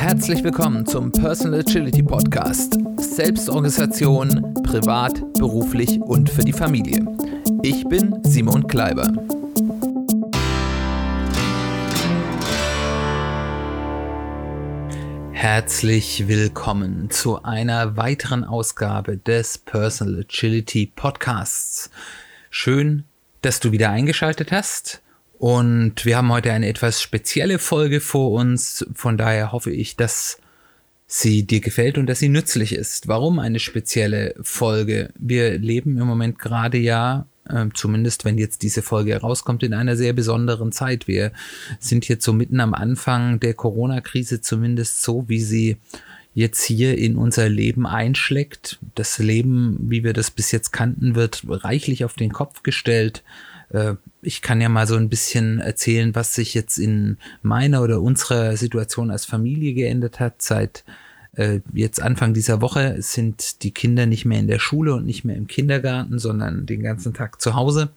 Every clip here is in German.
Herzlich willkommen zum Personal Agility Podcast. Selbstorganisation, privat, beruflich und für die Familie. Ich bin Simon Kleiber. Herzlich willkommen zu einer weiteren Ausgabe des Personal Agility Podcasts. Schön, dass du wieder eingeschaltet hast. Und wir haben heute eine etwas spezielle Folge vor uns. Von daher hoffe ich, dass sie dir gefällt und dass sie nützlich ist. Warum eine spezielle Folge? Wir leben im Moment gerade ja, äh, zumindest wenn jetzt diese Folge herauskommt, in einer sehr besonderen Zeit. Wir sind jetzt so mitten am Anfang der Corona-Krise, zumindest so, wie sie jetzt hier in unser Leben einschlägt. Das Leben, wie wir das bis jetzt kannten, wird reichlich auf den Kopf gestellt. Äh, ich kann ja mal so ein bisschen erzählen, was sich jetzt in meiner oder unserer Situation als Familie geändert hat. Seit äh, jetzt Anfang dieser Woche sind die Kinder nicht mehr in der Schule und nicht mehr im Kindergarten, sondern den ganzen Tag zu Hause.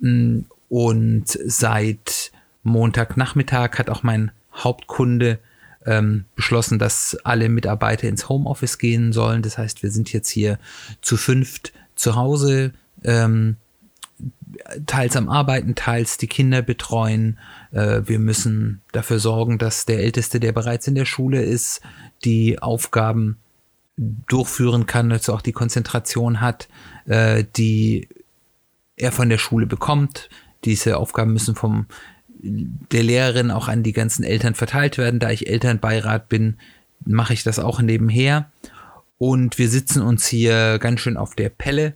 Mm, und seit Montagnachmittag hat auch mein Hauptkunde ähm, beschlossen, dass alle Mitarbeiter ins Homeoffice gehen sollen. Das heißt, wir sind jetzt hier zu fünft zu Hause. Ähm, teils am Arbeiten, teils die Kinder betreuen. Äh, wir müssen dafür sorgen, dass der Älteste, der bereits in der Schule ist, die Aufgaben durchführen kann, also auch die Konzentration hat, äh, die er von der Schule bekommt. Diese Aufgaben müssen vom der Lehrerin auch an die ganzen Eltern verteilt werden. Da ich Elternbeirat bin, mache ich das auch nebenher. Und wir sitzen uns hier ganz schön auf der Pelle.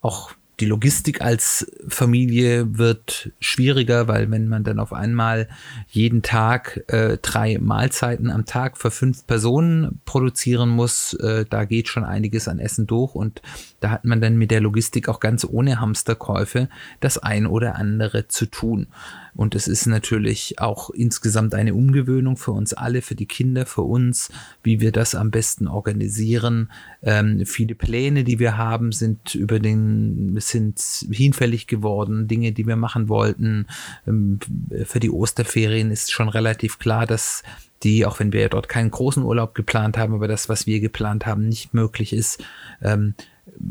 Auch die Logistik als Familie wird schwieriger, weil wenn man dann auf einmal jeden Tag äh, drei Mahlzeiten am Tag für fünf Personen produzieren muss, äh, da geht schon einiges an Essen durch und da hat man dann mit der Logistik auch ganz ohne Hamsterkäufe das ein oder andere zu tun. Und es ist natürlich auch insgesamt eine Umgewöhnung für uns alle, für die Kinder, für uns, wie wir das am besten organisieren. Ähm, viele Pläne, die wir haben, sind über den, sind hinfällig geworden. Dinge, die wir machen wollten. Ähm, für die Osterferien ist schon relativ klar, dass die, auch wenn wir dort keinen großen Urlaub geplant haben, aber das, was wir geplant haben, nicht möglich ist. Ähm,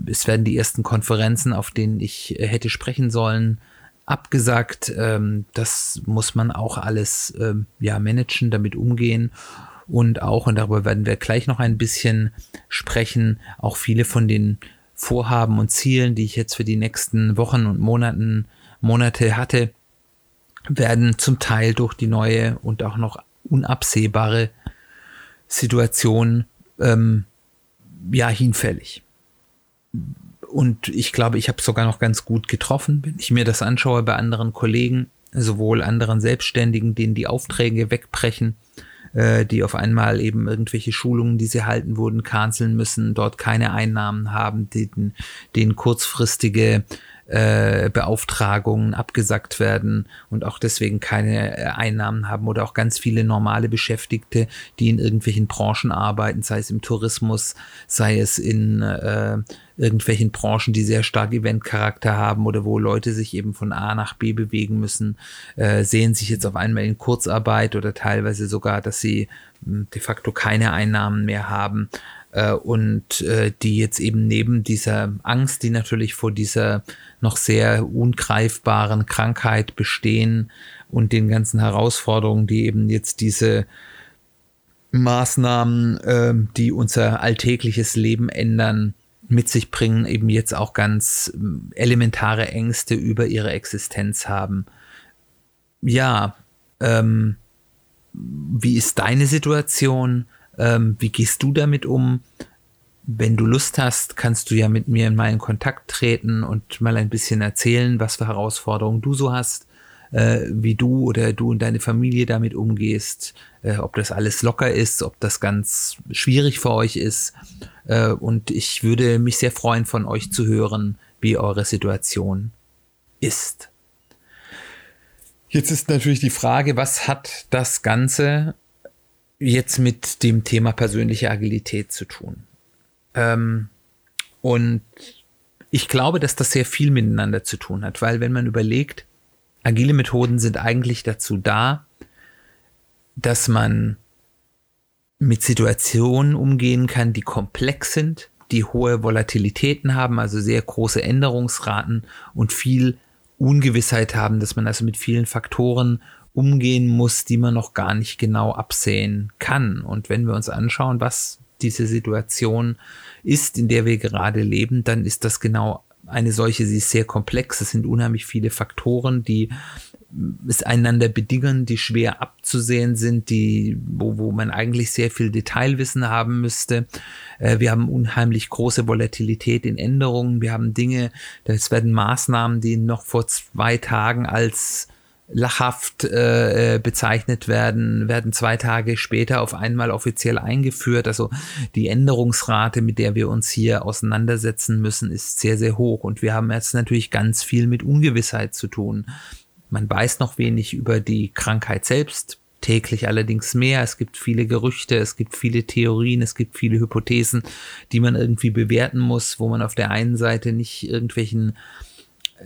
es werden die ersten Konferenzen, auf denen ich hätte sprechen sollen, abgesagt. Ähm, das muss man auch alles ähm, ja managen, damit umgehen. Und auch, und darüber werden wir gleich noch ein bisschen sprechen, auch viele von den Vorhaben und Zielen, die ich jetzt für die nächsten Wochen und Monaten, Monate hatte, werden zum Teil durch die neue und auch noch unabsehbare Situation ähm, ja hinfällig und ich glaube, ich habe sogar noch ganz gut getroffen, wenn ich mir das anschaue bei anderen Kollegen, sowohl anderen Selbstständigen, denen die Aufträge wegbrechen, äh, die auf einmal eben irgendwelche Schulungen, die sie halten wurden, canceln müssen, dort keine Einnahmen haben, denen, denen kurzfristige äh, Beauftragungen abgesagt werden und auch deswegen keine äh, Einnahmen haben oder auch ganz viele normale Beschäftigte, die in irgendwelchen Branchen arbeiten, sei es im Tourismus, sei es in äh, irgendwelchen Branchen, die sehr stark Eventcharakter haben oder wo Leute sich eben von A nach B bewegen müssen, äh, sehen sich jetzt auf einmal in Kurzarbeit oder teilweise sogar, dass sie hm, de facto keine Einnahmen mehr haben äh, und äh, die jetzt eben neben dieser Angst, die natürlich vor dieser noch sehr ungreifbaren Krankheit bestehen und den ganzen Herausforderungen, die eben jetzt diese Maßnahmen, äh, die unser alltägliches Leben ändern, mit sich bringen, eben jetzt auch ganz ähm, elementare Ängste über ihre Existenz haben. Ja, ähm, wie ist deine Situation? Ähm, wie gehst du damit um? Wenn du Lust hast, kannst du ja mit mir in meinen Kontakt treten und mal ein bisschen erzählen, was für Herausforderungen du so hast, äh, wie du oder du und deine Familie damit umgehst, äh, ob das alles locker ist, ob das ganz schwierig für euch ist. Äh, und ich würde mich sehr freuen, von euch zu hören, wie eure Situation ist. Jetzt ist natürlich die Frage, was hat das Ganze jetzt mit dem Thema persönliche Agilität zu tun. Ähm, und ich glaube, dass das sehr viel miteinander zu tun hat, weil wenn man überlegt, agile Methoden sind eigentlich dazu da, dass man mit Situationen umgehen kann, die komplex sind, die hohe Volatilitäten haben, also sehr große Änderungsraten und viel Ungewissheit haben, dass man also mit vielen Faktoren umgehen muss, die man noch gar nicht genau absehen kann. Und wenn wir uns anschauen, was diese Situation ist, in der wir gerade leben, dann ist das genau eine solche, sie ist sehr komplex. Es sind unheimlich viele Faktoren, die es einander bedingen, die schwer abzusehen sind, die, wo, wo man eigentlich sehr viel Detailwissen haben müsste. Äh, wir haben unheimlich große Volatilität in Änderungen. Wir haben Dinge, es werden Maßnahmen, die noch vor zwei Tagen als lachhaft äh, äh, bezeichnet werden, werden zwei Tage später auf einmal offiziell eingeführt. Also die Änderungsrate, mit der wir uns hier auseinandersetzen müssen, ist sehr, sehr hoch. Und wir haben jetzt natürlich ganz viel mit Ungewissheit zu tun. Man weiß noch wenig über die Krankheit selbst, täglich allerdings mehr. Es gibt viele Gerüchte, es gibt viele Theorien, es gibt viele Hypothesen, die man irgendwie bewerten muss, wo man auf der einen Seite nicht irgendwelchen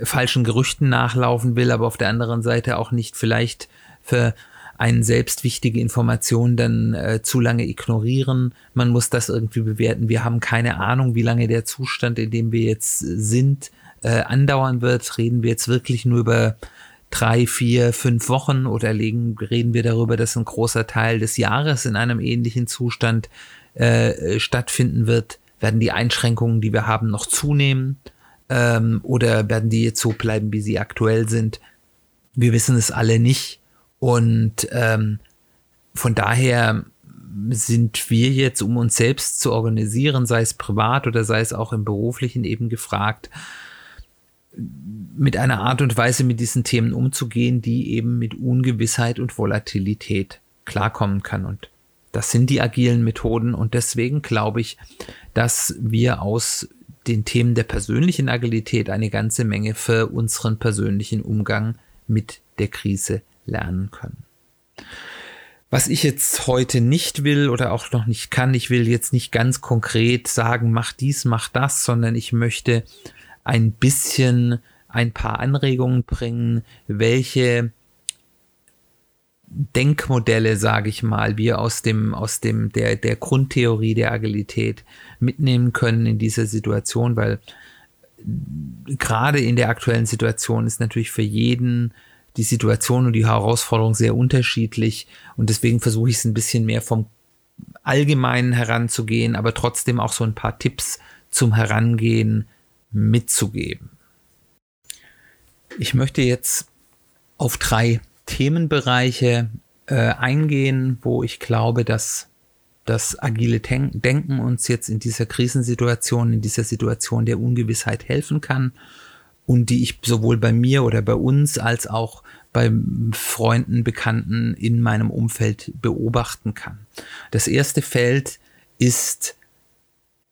falschen Gerüchten nachlaufen will, aber auf der anderen Seite auch nicht vielleicht für einen selbst wichtige Informationen dann äh, zu lange ignorieren. Man muss das irgendwie bewerten. Wir haben keine Ahnung, wie lange der Zustand, in dem wir jetzt sind, äh, andauern wird. Reden wir jetzt wirklich nur über drei, vier, fünf Wochen oder legen, reden wir darüber, dass ein großer Teil des Jahres in einem ähnlichen Zustand äh, stattfinden wird? Werden die Einschränkungen, die wir haben, noch zunehmen? Ähm, oder werden die jetzt so bleiben, wie sie aktuell sind? Wir wissen es alle nicht. Und ähm, von daher sind wir jetzt, um uns selbst zu organisieren, sei es privat oder sei es auch im beruflichen eben gefragt, mit einer Art und Weise mit diesen Themen umzugehen, die eben mit Ungewissheit und Volatilität klarkommen kann. Und das sind die agilen Methoden. Und deswegen glaube ich, dass wir aus den Themen der persönlichen Agilität eine ganze Menge für unseren persönlichen Umgang mit der Krise lernen können. Was ich jetzt heute nicht will oder auch noch nicht kann, ich will jetzt nicht ganz konkret sagen, mach dies, mach das, sondern ich möchte ein bisschen ein paar Anregungen bringen, welche Denkmodelle, sage ich mal, wir aus dem, aus dem, der, der Grundtheorie der Agilität mitnehmen können in dieser Situation, weil gerade in der aktuellen Situation ist natürlich für jeden die Situation und die Herausforderung sehr unterschiedlich. Und deswegen versuche ich es ein bisschen mehr vom Allgemeinen heranzugehen, aber trotzdem auch so ein paar Tipps zum Herangehen mitzugeben. Ich möchte jetzt auf drei Themenbereiche äh, eingehen, wo ich glaube, dass das agile Denken uns jetzt in dieser Krisensituation, in dieser Situation der Ungewissheit helfen kann und die ich sowohl bei mir oder bei uns als auch bei Freunden, Bekannten in meinem Umfeld beobachten kann. Das erste Feld ist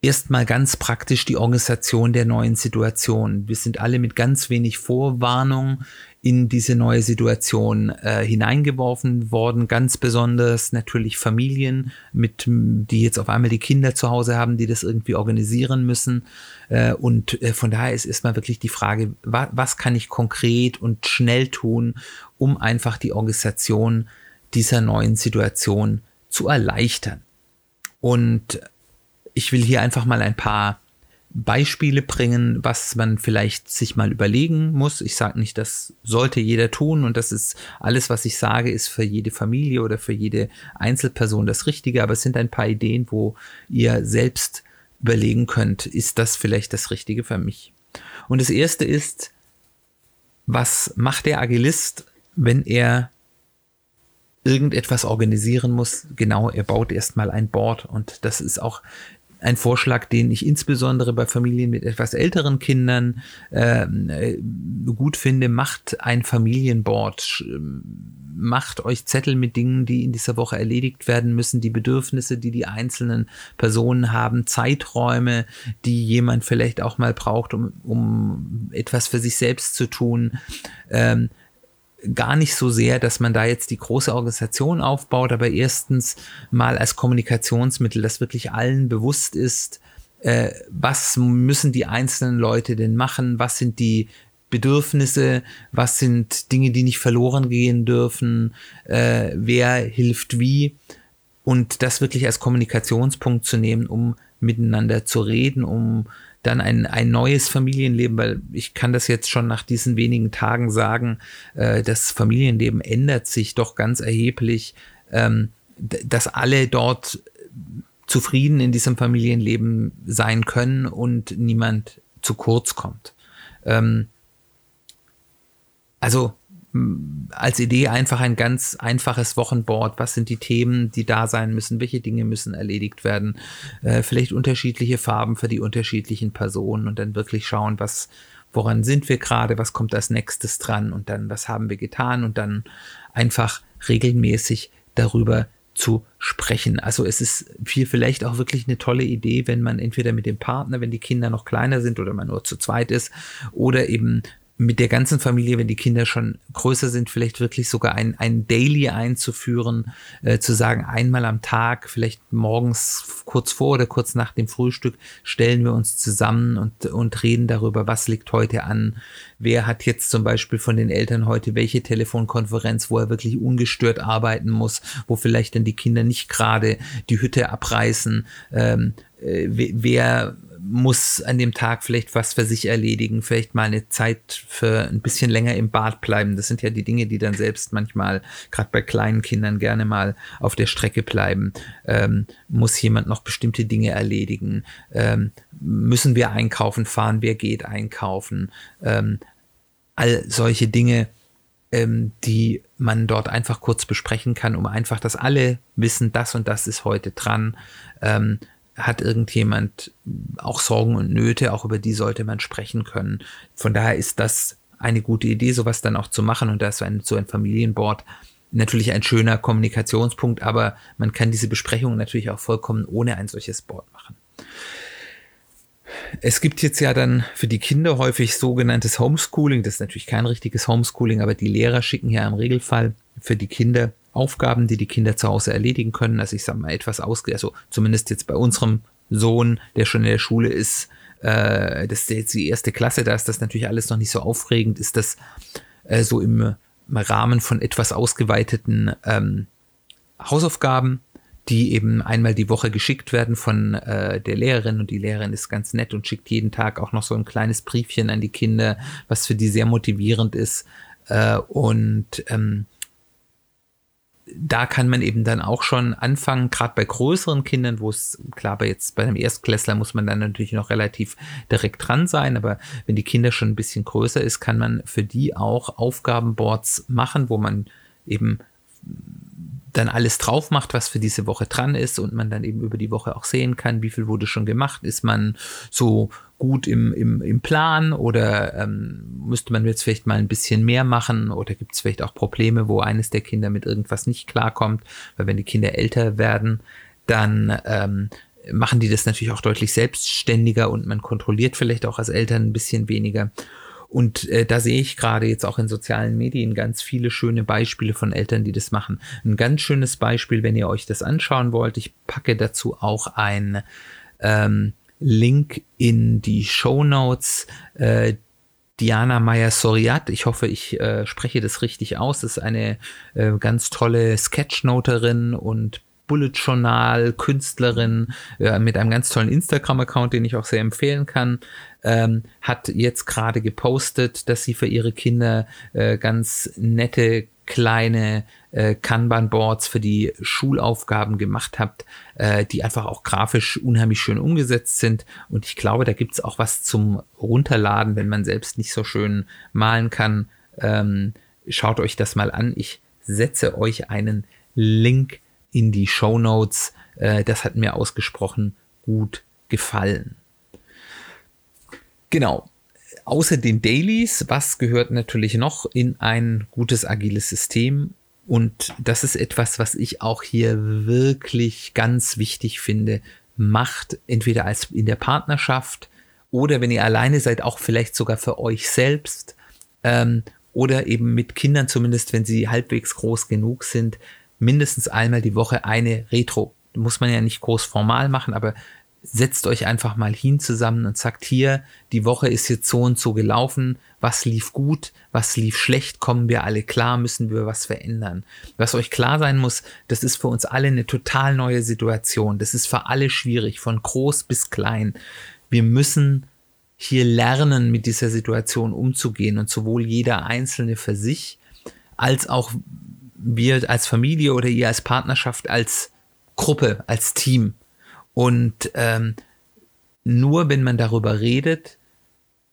erstmal ganz praktisch die Organisation der neuen Situation. Wir sind alle mit ganz wenig Vorwarnung in diese neue Situation äh, hineingeworfen worden. Ganz besonders natürlich Familien, mit, die jetzt auf einmal die Kinder zu Hause haben, die das irgendwie organisieren müssen. Äh, und äh, von daher ist erstmal wirklich die Frage, wa was kann ich konkret und schnell tun, um einfach die Organisation dieser neuen Situation zu erleichtern. Und ich will hier einfach mal ein paar Beispiele bringen, was man vielleicht sich mal überlegen muss. Ich sage nicht, das sollte jeder tun und das ist alles, was ich sage, ist für jede Familie oder für jede Einzelperson das Richtige, aber es sind ein paar Ideen, wo ihr selbst überlegen könnt, ist das vielleicht das Richtige für mich? Und das erste ist, was macht der Agilist, wenn er irgendetwas organisieren muss? Genau, er baut erstmal ein Board und das ist auch ein Vorschlag, den ich insbesondere bei Familien mit etwas älteren Kindern ähm, äh, gut finde. Macht ein Familienboard. Macht euch Zettel mit Dingen, die in dieser Woche erledigt werden müssen, die Bedürfnisse, die die einzelnen Personen haben, Zeiträume, die jemand vielleicht auch mal braucht, um, um etwas für sich selbst zu tun. Ähm, gar nicht so sehr, dass man da jetzt die große Organisation aufbaut, aber erstens mal als Kommunikationsmittel, dass wirklich allen bewusst ist, äh, was müssen die einzelnen Leute denn machen, was sind die Bedürfnisse, was sind Dinge, die nicht verloren gehen dürfen, äh, wer hilft wie? Und das wirklich als Kommunikationspunkt zu nehmen, um miteinander zu reden, um dann ein, ein neues Familienleben, weil ich kann das jetzt schon nach diesen wenigen Tagen sagen, äh, das Familienleben ändert sich doch ganz erheblich, ähm, dass alle dort zufrieden in diesem Familienleben sein können und niemand zu kurz kommt. Ähm, also als Idee einfach ein ganz einfaches Wochenboard. Was sind die Themen, die da sein müssen? Welche Dinge müssen erledigt werden? Äh, vielleicht unterschiedliche Farben für die unterschiedlichen Personen und dann wirklich schauen, was, woran sind wir gerade? Was kommt als nächstes dran? Und dann, was haben wir getan? Und dann einfach regelmäßig darüber zu sprechen. Also es ist viel vielleicht auch wirklich eine tolle Idee, wenn man entweder mit dem Partner, wenn die Kinder noch kleiner sind oder man nur zu zweit ist oder eben mit der ganzen Familie, wenn die Kinder schon größer sind, vielleicht wirklich sogar ein, ein Daily einzuführen, äh, zu sagen, einmal am Tag, vielleicht morgens kurz vor oder kurz nach dem Frühstück, stellen wir uns zusammen und, und reden darüber, was liegt heute an, wer hat jetzt zum Beispiel von den Eltern heute welche Telefonkonferenz, wo er wirklich ungestört arbeiten muss, wo vielleicht dann die Kinder nicht gerade die Hütte abreißen, ähm, äh, wer muss an dem Tag vielleicht was für sich erledigen, vielleicht mal eine Zeit für ein bisschen länger im Bad bleiben. Das sind ja die Dinge, die dann selbst manchmal, gerade bei kleinen Kindern, gerne mal auf der Strecke bleiben. Ähm, muss jemand noch bestimmte Dinge erledigen? Ähm, müssen wir einkaufen fahren? Wer geht einkaufen? Ähm, all solche Dinge, ähm, die man dort einfach kurz besprechen kann, um einfach, dass alle wissen, das und das ist heute dran. Hat irgendjemand auch Sorgen und Nöte, auch über die sollte man sprechen können. Von daher ist das eine gute Idee, sowas dann auch zu machen und da ist so ein, so ein Familienboard natürlich ein schöner Kommunikationspunkt, aber man kann diese Besprechung natürlich auch vollkommen ohne ein solches Board machen. Es gibt jetzt ja dann für die Kinder häufig sogenanntes Homeschooling. Das ist natürlich kein richtiges Homeschooling, aber die Lehrer schicken ja im Regelfall für die Kinder Aufgaben, die die Kinder zu Hause erledigen können. Also ich sage mal etwas ausge, also zumindest jetzt bei unserem Sohn, der schon in der Schule ist, äh, das ist jetzt die erste Klasse, da ist das natürlich alles noch nicht so aufregend, ist das äh, so im, im, Rahmen von etwas ausgeweiteten ähm, Hausaufgaben, die eben einmal die Woche geschickt werden von äh, der Lehrerin und die Lehrerin ist ganz nett und schickt jeden Tag auch noch so ein kleines Briefchen an die Kinder, was für die sehr motivierend ist äh, und ähm, da kann man eben dann auch schon anfangen, gerade bei größeren Kindern, wo es, klar, bei jetzt bei einem Erstklässler muss man dann natürlich noch relativ direkt dran sein, aber wenn die Kinder schon ein bisschen größer ist, kann man für die auch Aufgabenboards machen, wo man eben dann alles drauf macht, was für diese Woche dran ist und man dann eben über die Woche auch sehen kann, wie viel wurde schon gemacht, ist man so gut im, im, im Plan oder ähm, müsste man jetzt vielleicht mal ein bisschen mehr machen oder gibt es vielleicht auch Probleme, wo eines der Kinder mit irgendwas nicht klarkommt, weil wenn die Kinder älter werden, dann ähm, machen die das natürlich auch deutlich selbstständiger und man kontrolliert vielleicht auch als Eltern ein bisschen weniger. Und äh, da sehe ich gerade jetzt auch in sozialen Medien ganz viele schöne Beispiele von Eltern, die das machen. Ein ganz schönes Beispiel, wenn ihr euch das anschauen wollt. Ich packe dazu auch ein ähm, Link in die Show Notes. Äh, Diana Meyer-Soriat, ich hoffe, ich äh, spreche das richtig aus, das ist eine äh, ganz tolle Sketchnoterin und Bullet Journal Künstlerin äh, mit einem ganz tollen Instagram-Account, den ich auch sehr empfehlen kann, ähm, hat jetzt gerade gepostet, dass sie für ihre Kinder äh, ganz nette kleine äh, Kanban-Boards für die Schulaufgaben gemacht habt, äh, die einfach auch grafisch unheimlich schön umgesetzt sind. Und ich glaube, da gibt's auch was zum Runterladen, wenn man selbst nicht so schön malen kann. Ähm, schaut euch das mal an. Ich setze euch einen Link in die Show Notes. Äh, das hat mir ausgesprochen gut gefallen. Genau. Außer den Dailies, was gehört natürlich noch in ein gutes agiles System? Und das ist etwas, was ich auch hier wirklich ganz wichtig finde. Macht entweder als in der Partnerschaft oder wenn ihr alleine seid, auch vielleicht sogar für euch selbst ähm, oder eben mit Kindern zumindest, wenn sie halbwegs groß genug sind, mindestens einmal die Woche eine Retro. Muss man ja nicht groß formal machen, aber setzt euch einfach mal hin zusammen und sagt hier, die Woche ist jetzt so und so gelaufen, was lief gut, was lief schlecht, kommen wir alle klar, müssen wir was verändern. Was euch klar sein muss, das ist für uns alle eine total neue Situation. Das ist für alle schwierig, von groß bis klein. Wir müssen hier lernen, mit dieser Situation umzugehen und sowohl jeder Einzelne für sich, als auch wir als Familie oder ihr als Partnerschaft, als Gruppe, als Team. Und ähm, nur wenn man darüber redet,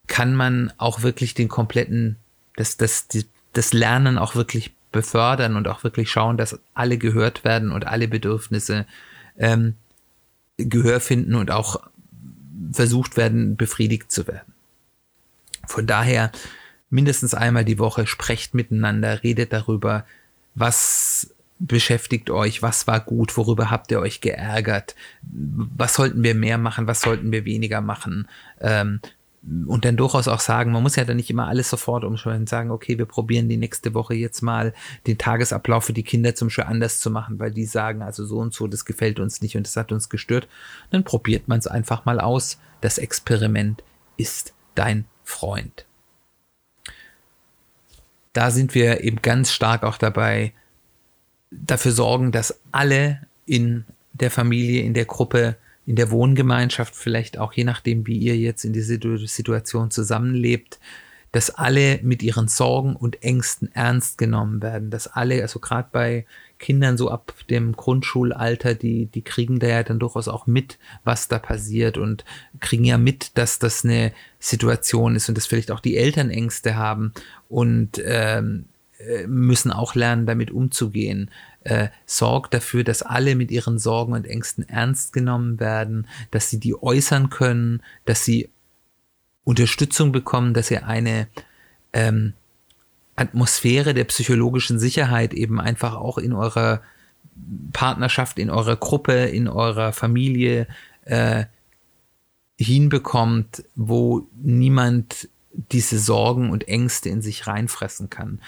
kann man auch wirklich den kompletten, das, das, die, das Lernen auch wirklich befördern und auch wirklich schauen, dass alle gehört werden und alle Bedürfnisse ähm, Gehör finden und auch versucht werden, befriedigt zu werden. Von daher mindestens einmal die Woche sprecht miteinander, redet darüber, was beschäftigt euch, was war gut, worüber habt ihr euch geärgert, was sollten wir mehr machen, was sollten wir weniger machen. Ähm, und dann durchaus auch sagen, man muss ja dann nicht immer alles sofort umschreiben sagen, okay, wir probieren die nächste Woche jetzt mal den Tagesablauf für die Kinder zum Beispiel anders zu machen, weil die sagen, also so und so, das gefällt uns nicht und das hat uns gestört. Dann probiert man es einfach mal aus. Das Experiment ist dein Freund. Da sind wir eben ganz stark auch dabei, dafür sorgen, dass alle in der Familie, in der Gruppe, in der Wohngemeinschaft, vielleicht auch je nachdem, wie ihr jetzt in dieser Situation zusammenlebt, dass alle mit ihren Sorgen und Ängsten ernst genommen werden, dass alle, also gerade bei Kindern so ab dem Grundschulalter, die, die kriegen da ja dann durchaus auch mit, was da passiert und kriegen ja mit, dass das eine Situation ist und dass vielleicht auch die Eltern Ängste haben. Und ähm, äh, müssen auch lernen, damit umzugehen. Äh, sorgt dafür, dass alle mit ihren Sorgen und Ängsten ernst genommen werden, dass sie die äußern können, dass sie Unterstützung bekommen, dass sie eine ähm, Atmosphäre der psychologischen Sicherheit eben einfach auch in eurer Partnerschaft, in eurer Gruppe, in eurer Familie äh, hinbekommt, wo niemand diese Sorgen und Ängste in sich reinfressen kann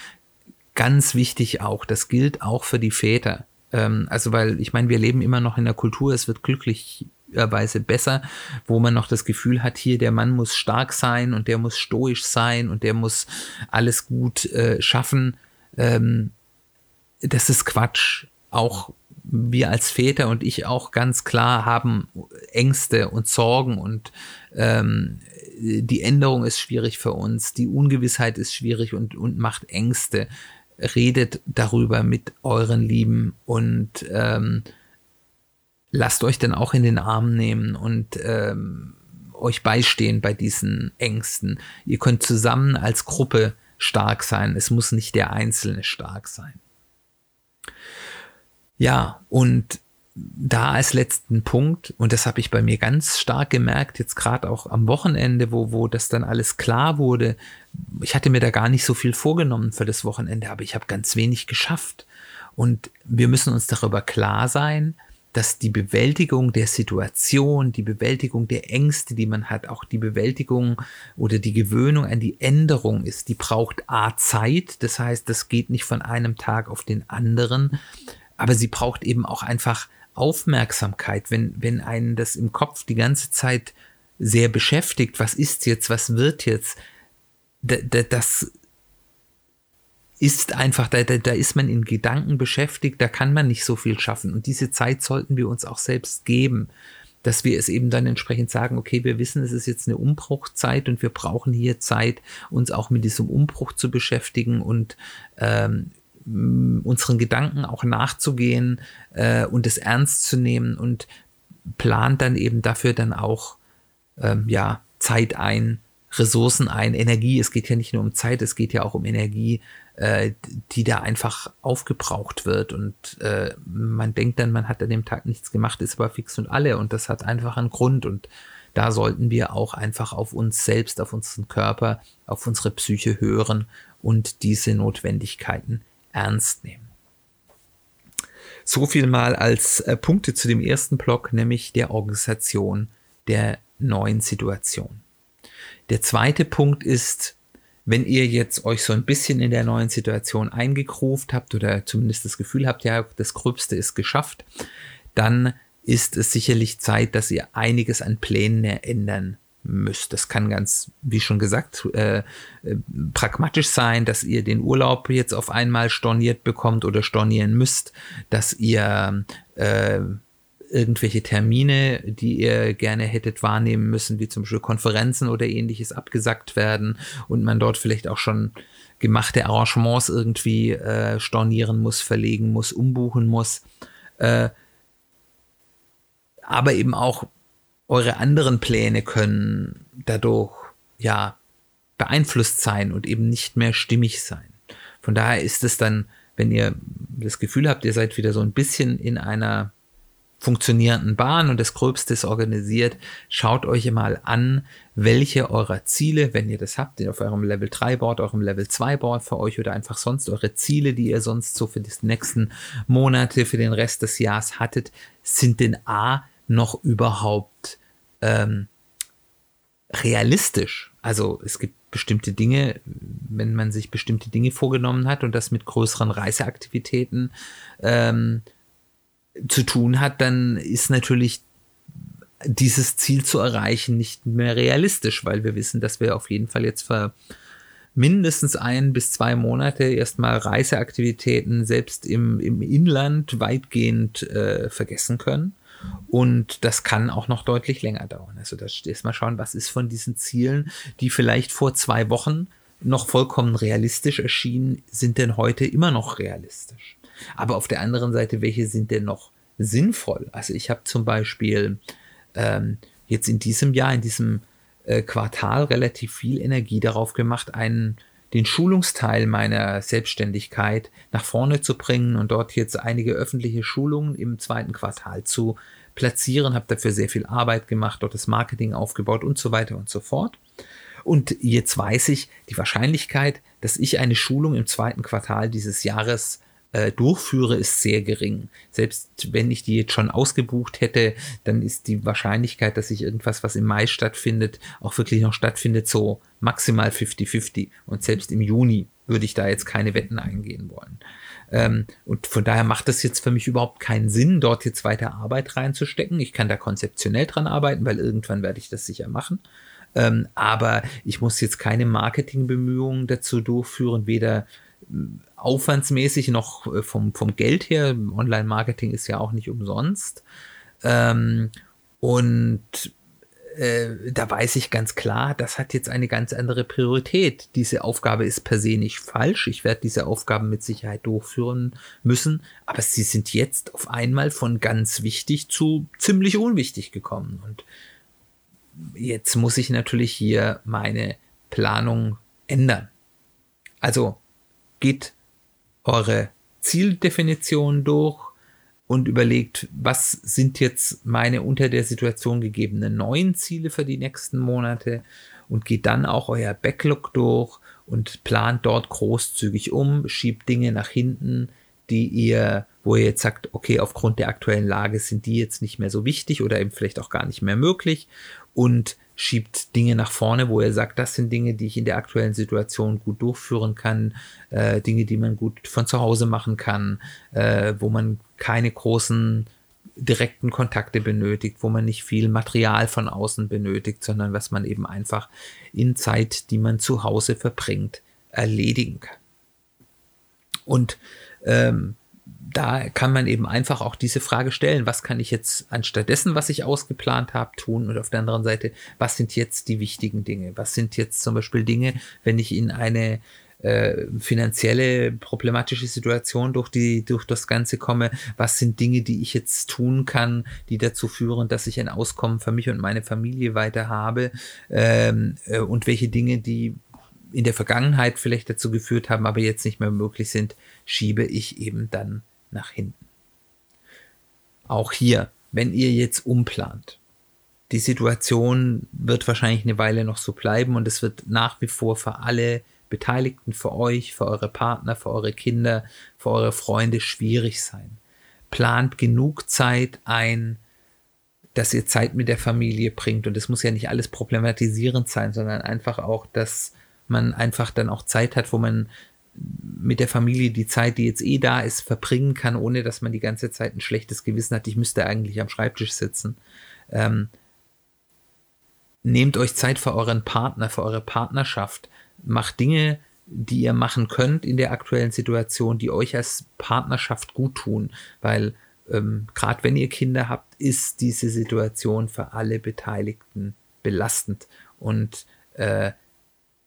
ganz wichtig auch, das gilt auch für die Väter. Ähm, also, weil ich meine, wir leben immer noch in der Kultur, es wird glücklicherweise besser, wo man noch das Gefühl hat, hier der Mann muss stark sein und der muss stoisch sein und der muss alles gut äh, schaffen. Ähm, das ist Quatsch. Auch wir als Väter und ich auch ganz klar haben Ängste und Sorgen und ähm, die Änderung ist schwierig für uns, die Ungewissheit ist schwierig und, und macht Ängste redet darüber mit euren Lieben und ähm, lasst euch dann auch in den Arm nehmen und ähm, euch beistehen bei diesen Ängsten. Ihr könnt zusammen als Gruppe stark sein. Es muss nicht der Einzelne stark sein. Ja, und da als letzten Punkt, und das habe ich bei mir ganz stark gemerkt, jetzt gerade auch am Wochenende, wo, wo das dann alles klar wurde, ich hatte mir da gar nicht so viel vorgenommen für das Wochenende, aber ich habe ganz wenig geschafft. Und wir müssen uns darüber klar sein, dass die Bewältigung der Situation, die Bewältigung der Ängste, die man hat, auch die Bewältigung oder die Gewöhnung an die Änderung ist, die braucht A Zeit, das heißt, das geht nicht von einem Tag auf den anderen, aber sie braucht eben auch einfach Aufmerksamkeit, wenn, wenn einen das im Kopf die ganze Zeit sehr beschäftigt, was ist jetzt, was wird jetzt, da, da, das ist einfach, da, da, ist man in Gedanken beschäftigt, da kann man nicht so viel schaffen. Und diese Zeit sollten wir uns auch selbst geben, dass wir es eben dann entsprechend sagen, okay, wir wissen, es ist jetzt eine Umbruchzeit und wir brauchen hier Zeit, uns auch mit diesem Umbruch zu beschäftigen und ähm, unseren Gedanken auch nachzugehen äh, und es ernst zu nehmen und plant dann eben dafür dann auch ähm, ja Zeit ein, Ressourcen ein, Energie. Es geht ja nicht nur um Zeit, es geht ja auch um Energie, äh, die da einfach aufgebraucht wird. Und äh, man denkt dann, man hat an dem Tag nichts gemacht, ist aber fix und alle. Und das hat einfach einen Grund. Und da sollten wir auch einfach auf uns selbst, auf unseren Körper, auf unsere Psyche hören und diese Notwendigkeiten ernst nehmen. So viel mal als äh, Punkte zu dem ersten Block, nämlich der Organisation der neuen Situation. Der zweite Punkt ist, wenn ihr jetzt euch so ein bisschen in der neuen Situation eingegruft habt oder zumindest das Gefühl habt, ja, das Gröbste ist geschafft, dann ist es sicherlich Zeit, dass ihr einiges an Plänen ändern müsst. Das kann ganz, wie schon gesagt, äh, äh, pragmatisch sein, dass ihr den Urlaub jetzt auf einmal storniert bekommt oder stornieren müsst, dass ihr äh, irgendwelche Termine, die ihr gerne hättet wahrnehmen müssen, wie zum Beispiel Konferenzen oder ähnliches, abgesagt werden und man dort vielleicht auch schon gemachte Arrangements irgendwie äh, stornieren muss, verlegen muss, umbuchen muss. Äh, aber eben auch eure anderen Pläne können dadurch ja beeinflusst sein und eben nicht mehr stimmig sein. Von daher ist es dann, wenn ihr das Gefühl habt, ihr seid wieder so ein bisschen in einer funktionierenden Bahn und das Gröbste ist organisiert, schaut euch mal an, welche eurer Ziele, wenn ihr das habt, auf eurem Level 3 Board, eurem Level 2 Board für euch oder einfach sonst eure Ziele, die ihr sonst so für die nächsten Monate, für den Rest des Jahres hattet, sind denn A noch überhaupt ähm, realistisch? Also es gibt bestimmte Dinge, wenn man sich bestimmte Dinge vorgenommen hat und das mit größeren Reiseaktivitäten ähm, zu tun hat, dann ist natürlich dieses Ziel zu erreichen nicht mehr realistisch, weil wir wissen, dass wir auf jeden Fall jetzt für mindestens ein bis zwei Monate erstmal Reiseaktivitäten selbst im, im Inland weitgehend äh, vergessen können. Und das kann auch noch deutlich länger dauern. Also das erstmal schauen, was ist von diesen Zielen, die vielleicht vor zwei Wochen noch vollkommen realistisch erschienen, sind denn heute immer noch realistisch. Aber auf der anderen Seite, welche sind denn noch sinnvoll? Also ich habe zum Beispiel ähm, jetzt in diesem Jahr, in diesem äh, Quartal relativ viel Energie darauf gemacht, einen den Schulungsteil meiner Selbstständigkeit nach vorne zu bringen und dort jetzt einige öffentliche Schulungen im zweiten Quartal zu platzieren, habe dafür sehr viel Arbeit gemacht, dort das Marketing aufgebaut und so weiter und so fort. Und jetzt weiß ich, die Wahrscheinlichkeit, dass ich eine Schulung im zweiten Quartal dieses Jahres äh, durchführe, ist sehr gering. Selbst wenn ich die jetzt schon ausgebucht hätte, dann ist die Wahrscheinlichkeit, dass sich irgendwas, was im Mai stattfindet, auch wirklich noch stattfindet, so maximal 50-50. Und selbst im Juni würde ich da jetzt keine Wetten eingehen wollen. Ähm, und von daher macht es jetzt für mich überhaupt keinen Sinn, dort jetzt weiter Arbeit reinzustecken. Ich kann da konzeptionell dran arbeiten, weil irgendwann werde ich das sicher machen. Ähm, aber ich muss jetzt keine Marketingbemühungen dazu durchführen, weder aufwandsmäßig noch äh, vom, vom Geld her. Online-Marketing ist ja auch nicht umsonst. Ähm, und äh, da weiß ich ganz klar, das hat jetzt eine ganz andere Priorität. Diese Aufgabe ist per se nicht falsch. Ich werde diese Aufgaben mit Sicherheit durchführen müssen, aber sie sind jetzt auf einmal von ganz wichtig zu ziemlich unwichtig gekommen. Und jetzt muss ich natürlich hier meine Planung ändern. Also geht eure Zieldefinition durch und überlegt, was sind jetzt meine unter der Situation gegebenen neuen Ziele für die nächsten Monate und geht dann auch euer Backlog durch und plant dort großzügig um, schiebt Dinge nach hinten, die ihr, wo ihr jetzt sagt, okay, aufgrund der aktuellen Lage sind die jetzt nicht mehr so wichtig oder eben vielleicht auch gar nicht mehr möglich und schiebt Dinge nach vorne, wo er sagt, das sind Dinge, die ich in der aktuellen Situation gut durchführen kann, äh, Dinge, die man gut von zu Hause machen kann, äh, wo man keine großen direkten Kontakte benötigt, wo man nicht viel Material von außen benötigt, sondern was man eben einfach in Zeit, die man zu Hause verbringt, erledigen kann. Und ähm, da kann man eben einfach auch diese Frage stellen, was kann ich jetzt anstatt dessen, was ich ausgeplant habe, tun? Und auf der anderen Seite, was sind jetzt die wichtigen Dinge? Was sind jetzt zum Beispiel Dinge, wenn ich in eine äh, finanzielle problematische Situation durch die durch das Ganze komme, was sind Dinge, die ich jetzt tun kann, die dazu führen, dass ich ein Auskommen für mich und meine Familie weiter habe ähm, äh, und welche Dinge, die in der Vergangenheit vielleicht dazu geführt haben, aber jetzt nicht mehr möglich sind, schiebe ich eben dann nach hinten. Auch hier, wenn ihr jetzt umplant, die Situation wird wahrscheinlich eine Weile noch so bleiben und es wird nach wie vor für alle Beteiligten, für euch, für eure Partner, für eure Kinder, für eure Freunde schwierig sein. Plant genug Zeit ein, dass ihr Zeit mit der Familie bringt und es muss ja nicht alles problematisierend sein, sondern einfach auch, dass man einfach dann auch Zeit hat, wo man mit der Familie die Zeit, die jetzt eh da ist, verbringen kann, ohne dass man die ganze Zeit ein schlechtes Gewissen hat. Ich müsste eigentlich am Schreibtisch sitzen. Ähm, nehmt euch Zeit für euren Partner, für eure Partnerschaft. Macht Dinge, die ihr machen könnt in der aktuellen Situation, die euch als Partnerschaft gut tun, weil ähm, gerade wenn ihr Kinder habt, ist diese Situation für alle Beteiligten belastend und äh,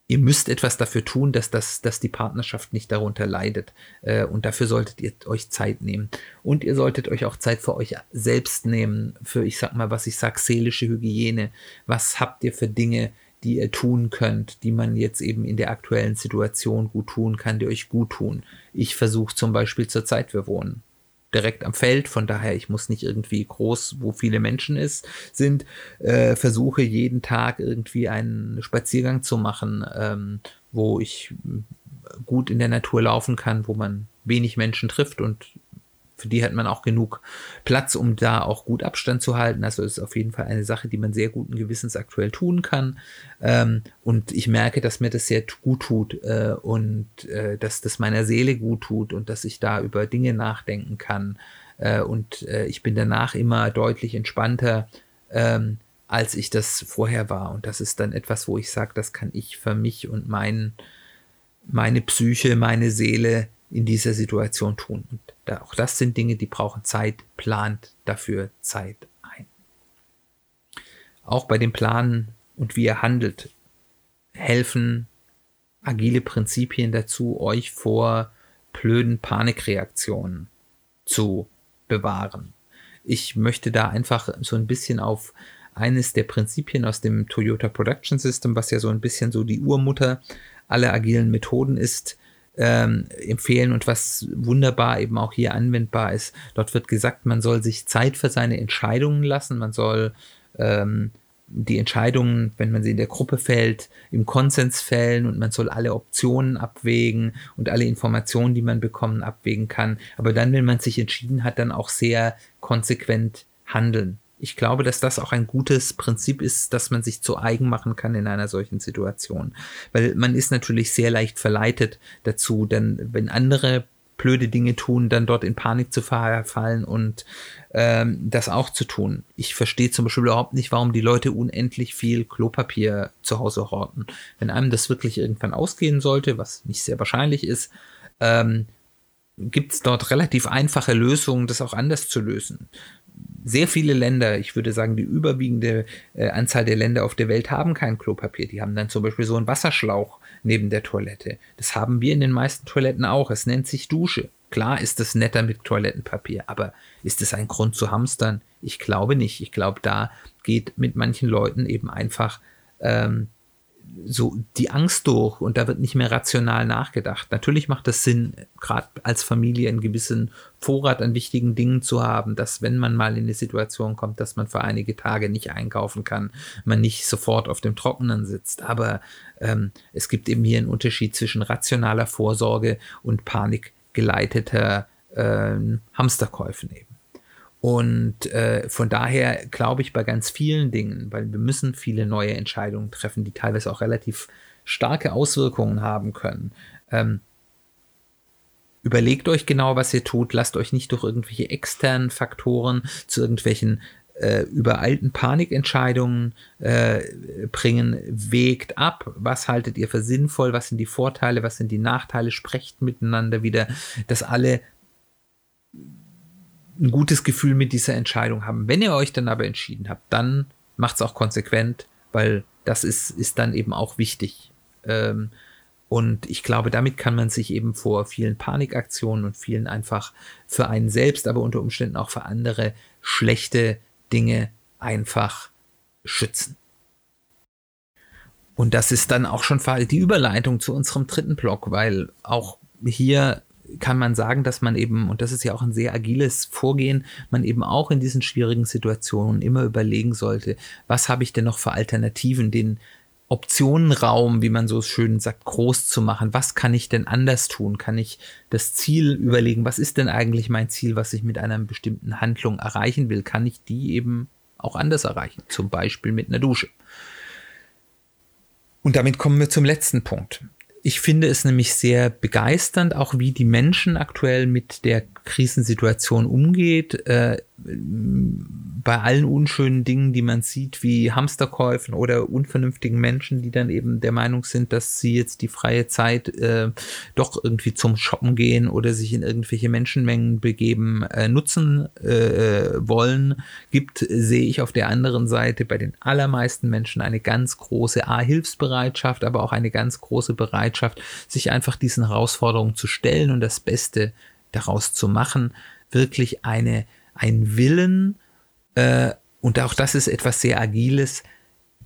ihr müsst etwas dafür tun, dass, das, dass die Partnerschaft nicht darunter leidet. Äh, und dafür solltet ihr euch Zeit nehmen. Und ihr solltet euch auch Zeit für euch selbst nehmen, für, ich sag mal, was ich sag, seelische Hygiene. Was habt ihr für Dinge, die ihr tun könnt, die man jetzt eben in der aktuellen Situation gut tun kann, die euch gut tun. Ich versuche zum Beispiel zur Zeit, wir wohnen direkt am Feld, von daher ich muss nicht irgendwie groß, wo viele Menschen ist, sind, äh, versuche jeden Tag irgendwie einen Spaziergang zu machen, ähm, wo ich gut in der Natur laufen kann, wo man wenig Menschen trifft und für die hat man auch genug Platz, um da auch gut Abstand zu halten. Also ist auf jeden Fall eine Sache, die man sehr guten Gewissens aktuell tun kann. Ähm, und ich merke, dass mir das sehr gut tut äh, und äh, dass das meiner Seele gut tut und dass ich da über Dinge nachdenken kann. Äh, und äh, ich bin danach immer deutlich entspannter, ähm, als ich das vorher war. Und das ist dann etwas, wo ich sage, das kann ich für mich und mein, meine Psyche, meine Seele in dieser Situation tun. Und auch das sind Dinge, die brauchen Zeit, plant dafür Zeit ein. Auch bei dem Planen und wie er handelt, helfen agile Prinzipien dazu, euch vor blöden Panikreaktionen zu bewahren. Ich möchte da einfach so ein bisschen auf eines der Prinzipien aus dem Toyota Production System, was ja so ein bisschen so die Urmutter aller agilen Methoden ist, ähm, empfehlen und was wunderbar eben auch hier anwendbar ist. Dort wird gesagt, man soll sich Zeit für seine Entscheidungen lassen, man soll ähm, die Entscheidungen, wenn man sie in der Gruppe fällt, im Konsens fällen und man soll alle Optionen abwägen und alle Informationen, die man bekommen, abwägen kann. Aber dann, wenn man sich entschieden hat, dann auch sehr konsequent handeln ich glaube, dass das auch ein gutes Prinzip ist, dass man sich zu eigen machen kann in einer solchen Situation. Weil man ist natürlich sehr leicht verleitet dazu, denn wenn andere blöde Dinge tun, dann dort in Panik zu verfallen und ähm, das auch zu tun. Ich verstehe zum Beispiel überhaupt nicht, warum die Leute unendlich viel Klopapier zu Hause horten. Wenn einem das wirklich irgendwann ausgehen sollte, was nicht sehr wahrscheinlich ist, ähm, gibt es dort relativ einfache Lösungen, das auch anders zu lösen sehr viele Länder, ich würde sagen, die überwiegende äh, Anzahl der Länder auf der Welt haben kein Klopapier. Die haben dann zum Beispiel so einen Wasserschlauch neben der Toilette. Das haben wir in den meisten Toiletten auch. Es nennt sich Dusche. Klar ist es netter mit Toilettenpapier, aber ist es ein Grund zu hamstern? Ich glaube nicht. Ich glaube, da geht mit manchen Leuten eben einfach ähm, so die Angst durch und da wird nicht mehr rational nachgedacht. Natürlich macht es Sinn, gerade als Familie einen gewissen Vorrat an wichtigen Dingen zu haben, dass wenn man mal in eine Situation kommt, dass man für einige Tage nicht einkaufen kann, man nicht sofort auf dem Trockenen sitzt. Aber ähm, es gibt eben hier einen Unterschied zwischen rationaler Vorsorge und panikgeleiteter äh, Hamsterkäufen eben. Und äh, von daher glaube ich bei ganz vielen Dingen, weil wir müssen viele neue Entscheidungen treffen, die teilweise auch relativ starke Auswirkungen haben können. Ähm, überlegt euch genau, was ihr tut. Lasst euch nicht durch irgendwelche externen Faktoren zu irgendwelchen äh, übereilten Panikentscheidungen äh, bringen. Wägt ab, was haltet ihr für sinnvoll, was sind die Vorteile, was sind die Nachteile. Sprecht miteinander wieder, dass alle ein gutes Gefühl mit dieser Entscheidung haben. Wenn ihr euch dann aber entschieden habt, dann macht es auch konsequent, weil das ist, ist dann eben auch wichtig. Ähm, und ich glaube, damit kann man sich eben vor vielen Panikaktionen und vielen einfach für einen selbst, aber unter Umständen auch für andere schlechte Dinge einfach schützen. Und das ist dann auch schon die Überleitung zu unserem dritten Block, weil auch hier kann man sagen, dass man eben, und das ist ja auch ein sehr agiles Vorgehen, man eben auch in diesen schwierigen Situationen immer überlegen sollte, was habe ich denn noch für Alternativen, den Optionenraum, wie man so schön sagt, groß zu machen. Was kann ich denn anders tun? Kann ich das Ziel überlegen? Was ist denn eigentlich mein Ziel, was ich mit einer bestimmten Handlung erreichen will? Kann ich die eben auch anders erreichen? Zum Beispiel mit einer Dusche. Und damit kommen wir zum letzten Punkt Ich finde es nämlich sehr begeisternd, auch wie die Menschen aktuell mit der Krisensituation umgeht. Äh, bei allen unschönen Dingen, die man sieht, wie Hamsterkäufen oder unvernünftigen Menschen, die dann eben der Meinung sind, dass sie jetzt die freie Zeit äh, doch irgendwie zum Shoppen gehen oder sich in irgendwelche Menschenmengen begeben, äh, nutzen äh, wollen, gibt, sehe ich auf der anderen Seite bei den allermeisten Menschen eine ganz große A-Hilfsbereitschaft, aber auch eine ganz große Bereitschaft, sich einfach diesen Herausforderungen zu stellen und das Beste daraus zu machen, wirklich eine, ein Willen, äh, und auch das ist etwas sehr Agiles,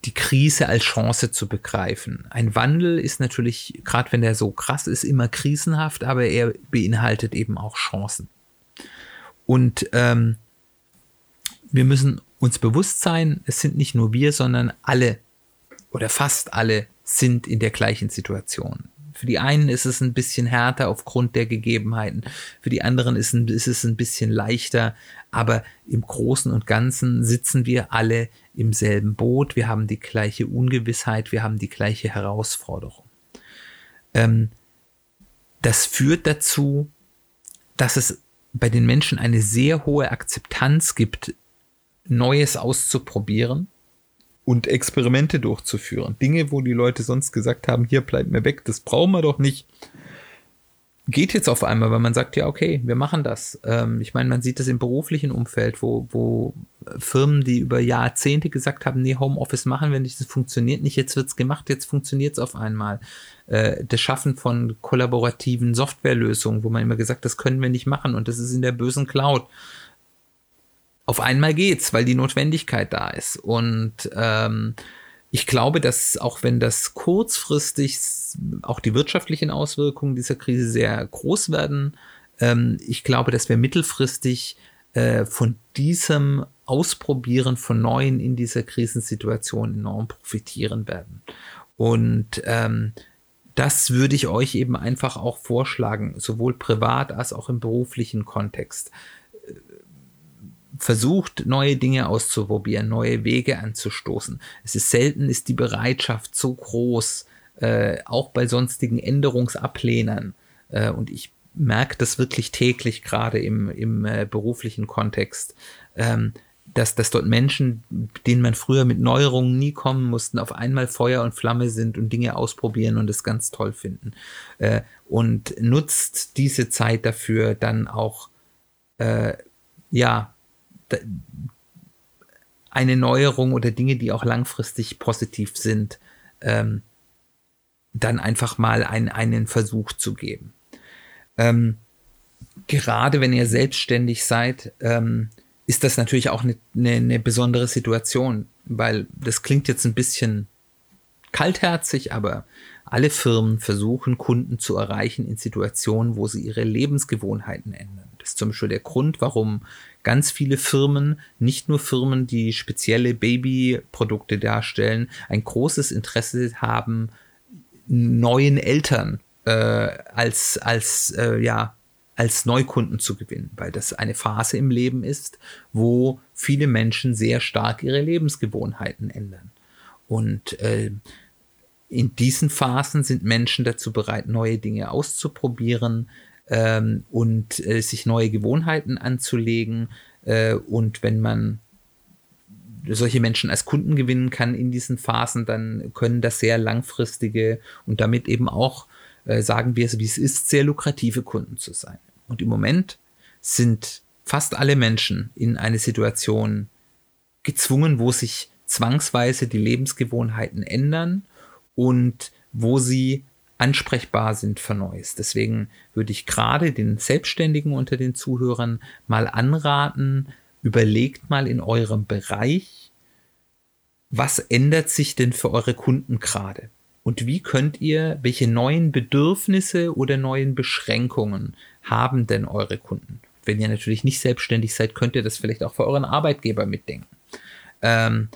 die Krise als Chance zu begreifen. Ein Wandel ist natürlich, gerade wenn der so krass ist, immer krisenhaft, aber er beinhaltet eben auch Chancen. Und ähm, wir müssen uns bewusst sein, es sind nicht nur wir, sondern alle oder fast alle sind in der gleichen Situation. Für die einen ist es ein bisschen härter aufgrund der Gegebenheiten, für die anderen ist, ist es ein bisschen leichter, aber im Großen und Ganzen sitzen wir alle im selben Boot, wir haben die gleiche Ungewissheit, wir haben die gleiche Herausforderung. Ähm, das führt dazu, dass es bei den Menschen eine sehr hohe Akzeptanz gibt, Neues auszuprobieren und Experimente durchzuführen. Dinge, wo die Leute sonst gesagt haben, hier bleibt mir weg, das brauchen wir doch nicht. Geht jetzt auf einmal, weil man sagt, ja, okay, wir machen das. Ähm, ich meine, man sieht das im beruflichen Umfeld, wo, wo Firmen, die über Jahrzehnte gesagt haben, nee, Homeoffice machen wir nicht, das funktioniert nicht, jetzt wird's gemacht, jetzt funktioniert es auf einmal. Äh, das Schaffen von kollaborativen Softwarelösungen, wo man immer gesagt, das können wir nicht machen und das ist in der bösen Cloud auf einmal geht's, weil die Notwendigkeit da ist. Und ähm, ich glaube, dass auch wenn das kurzfristig auch die wirtschaftlichen Auswirkungen dieser Krise sehr groß werden, ähm, ich glaube, dass wir mittelfristig äh, von diesem Ausprobieren von Neuen in dieser Krisensituation enorm profitieren werden. Und ähm, das würde ich euch eben einfach auch vorschlagen, sowohl privat als auch im beruflichen Kontext versucht, neue Dinge auszuprobieren, neue Wege anzustoßen. Es ist selten, ist die Bereitschaft so groß, äh, auch bei sonstigen Änderungsablehnern. Äh, und ich merke das wirklich täglich, gerade im, im äh, beruflichen Kontext, ähm, dass, dass dort Menschen, denen man früher mit Neuerungen nie kommen mussten, auf einmal Feuer und Flamme sind und Dinge ausprobieren und es ganz toll finden. Äh, und nutzt diese Zeit dafür dann auch, äh, ja, eine Neuerung oder Dinge, die auch langfristig positiv sind, ähm, dann einfach mal ein, einen Versuch zu geben. Ähm, gerade wenn ihr selbstständig seid, ähm, ist das natürlich auch eine, eine, eine besondere Situation, weil das klingt jetzt ein bisschen kaltherzig, aber alle Firmen versuchen, Kunden zu erreichen in Situationen, wo sie ihre Lebensgewohnheiten ändern. Das ist zum Beispiel der Grund, warum ganz viele Firmen, nicht nur Firmen, die spezielle Babyprodukte darstellen, ein großes Interesse haben, neuen Eltern äh, als, als, äh, ja, als Neukunden zu gewinnen, weil das eine Phase im Leben ist, wo viele Menschen sehr stark ihre Lebensgewohnheiten ändern. Und äh, in diesen Phasen sind Menschen dazu bereit, neue Dinge auszuprobieren, ähm, und äh, sich neue Gewohnheiten anzulegen. Äh, und wenn man solche Menschen als Kunden gewinnen kann in diesen Phasen, dann können das sehr langfristige und damit eben auch, äh, sagen wir es wie es ist, sehr lukrative Kunden zu sein. Und im Moment sind fast alle Menschen in eine Situation gezwungen, wo sich zwangsweise die Lebensgewohnheiten ändern und wo sie ansprechbar sind für Neues. Deswegen würde ich gerade den Selbstständigen unter den Zuhörern mal anraten, überlegt mal in eurem Bereich, was ändert sich denn für eure Kunden gerade? Und wie könnt ihr, welche neuen Bedürfnisse oder neuen Beschränkungen haben denn eure Kunden? Wenn ihr natürlich nicht selbstständig seid, könnt ihr das vielleicht auch für euren Arbeitgeber mitdenken. Ähm,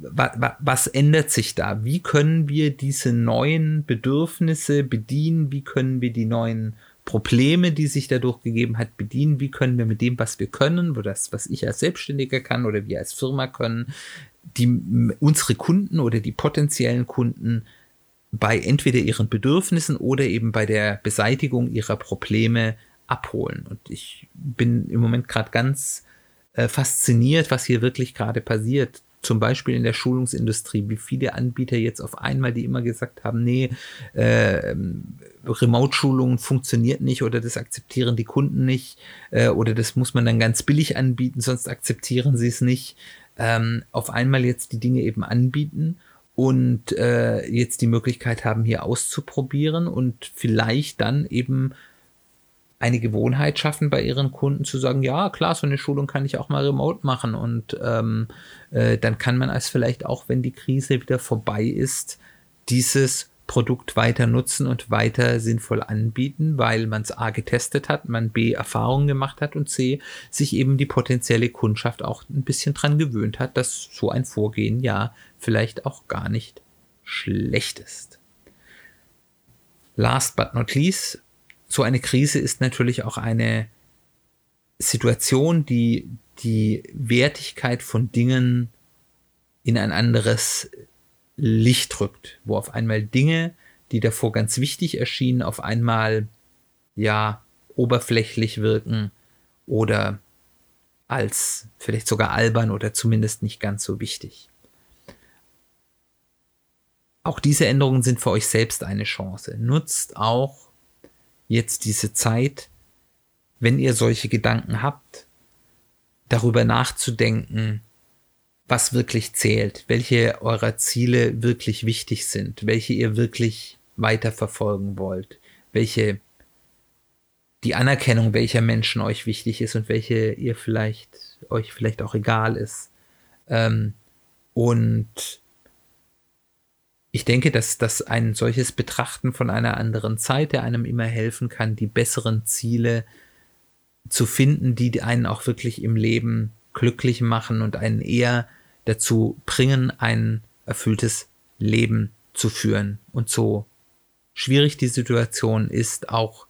was ändert sich da? Wie können wir diese neuen Bedürfnisse bedienen? Wie können wir die neuen Probleme, die sich dadurch gegeben hat, bedienen? Wie können wir mit dem, was wir können, wo das, was ich als Selbstständiger kann oder wir als Firma können, die unsere Kunden oder die potenziellen Kunden bei entweder ihren Bedürfnissen oder eben bei der Beseitigung ihrer Probleme abholen. Und ich bin im Moment gerade ganz äh, fasziniert, was hier wirklich gerade passiert. Zum Beispiel in der Schulungsindustrie, wie viele Anbieter jetzt auf einmal, die immer gesagt haben, nee, äh, Remote-Schulungen funktioniert nicht oder das akzeptieren die Kunden nicht äh, oder das muss man dann ganz billig anbieten, sonst akzeptieren sie es nicht. Ähm, auf einmal jetzt die Dinge eben anbieten und äh, jetzt die Möglichkeit haben, hier auszuprobieren und vielleicht dann eben eine Gewohnheit schaffen bei ihren Kunden zu sagen, ja klar, so eine Schulung kann ich auch mal remote machen und ähm, äh, dann kann man als vielleicht auch, wenn die Krise wieder vorbei ist, dieses Produkt weiter nutzen und weiter sinnvoll anbieten, weil man es A getestet hat, man B Erfahrungen gemacht hat und C sich eben die potenzielle Kundschaft auch ein bisschen dran gewöhnt hat, dass so ein Vorgehen ja vielleicht auch gar nicht schlecht ist. Last but not least, so eine Krise ist natürlich auch eine Situation, die die Wertigkeit von Dingen in ein anderes Licht rückt, wo auf einmal Dinge, die davor ganz wichtig erschienen, auf einmal ja oberflächlich wirken oder als vielleicht sogar albern oder zumindest nicht ganz so wichtig. Auch diese Änderungen sind für euch selbst eine Chance. Nutzt auch jetzt diese Zeit, wenn ihr solche Gedanken habt, darüber nachzudenken, was wirklich zählt, welche eurer Ziele wirklich wichtig sind, welche ihr wirklich weiterverfolgen wollt, welche die Anerkennung welcher Menschen euch wichtig ist und welche ihr vielleicht euch vielleicht auch egal ist. Ähm, und ich denke, dass, dass ein solches Betrachten von einer anderen Zeit, der einem immer helfen kann, die besseren Ziele zu finden, die einen auch wirklich im Leben glücklich machen und einen eher dazu bringen, ein erfülltes Leben zu führen. Und so schwierig die Situation ist, auch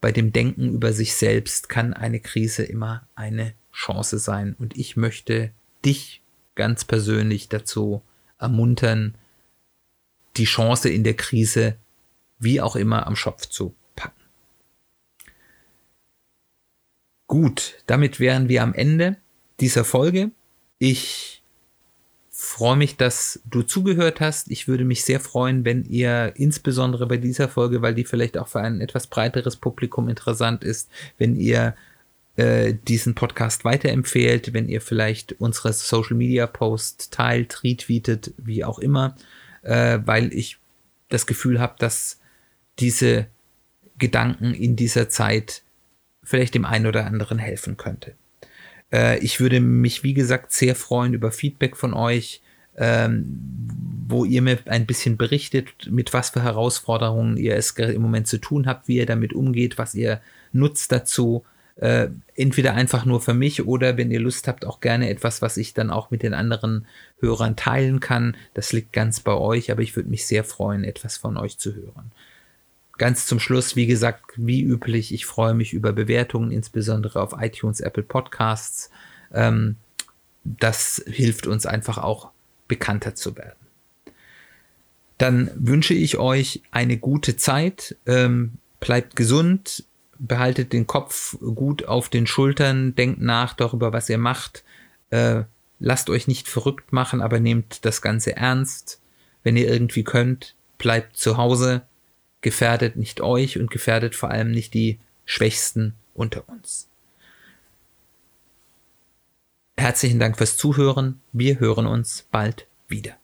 bei dem Denken über sich selbst kann eine Krise immer eine Chance sein. Und ich möchte dich ganz persönlich dazu ermuntern, die Chance in der Krise wie auch immer am Schopf zu packen. Gut, damit wären wir am Ende dieser Folge. Ich freue mich, dass du zugehört hast. Ich würde mich sehr freuen, wenn ihr insbesondere bei dieser Folge, weil die vielleicht auch für ein etwas breiteres Publikum interessant ist, wenn ihr äh, diesen Podcast weiterempfehlt, wenn ihr vielleicht unsere Social Media Post teilt, retweetet, wie auch immer, äh, weil ich das Gefühl habe, dass diese Gedanken in dieser Zeit vielleicht dem einen oder anderen helfen könnte. Äh, ich würde mich, wie gesagt, sehr freuen über Feedback von euch, ähm, wo ihr mir ein bisschen berichtet, mit was für Herausforderungen ihr es im Moment zu tun habt, wie ihr damit umgeht, was ihr nutzt dazu. Äh, entweder einfach nur für mich oder wenn ihr Lust habt, auch gerne etwas, was ich dann auch mit den anderen Hörern teilen kann. Das liegt ganz bei euch, aber ich würde mich sehr freuen, etwas von euch zu hören. Ganz zum Schluss, wie gesagt, wie üblich, ich freue mich über Bewertungen, insbesondere auf iTunes, Apple Podcasts. Ähm, das hilft uns einfach auch bekannter zu werden. Dann wünsche ich euch eine gute Zeit, ähm, bleibt gesund, behaltet den Kopf gut auf den Schultern, denkt nach darüber, was ihr macht. Äh, lasst euch nicht verrückt machen, aber nehmt das Ganze ernst. Wenn ihr irgendwie könnt, bleibt zu Hause, gefährdet nicht euch und gefährdet vor allem nicht die Schwächsten unter uns. Herzlichen Dank fürs Zuhören. Wir hören uns bald wieder.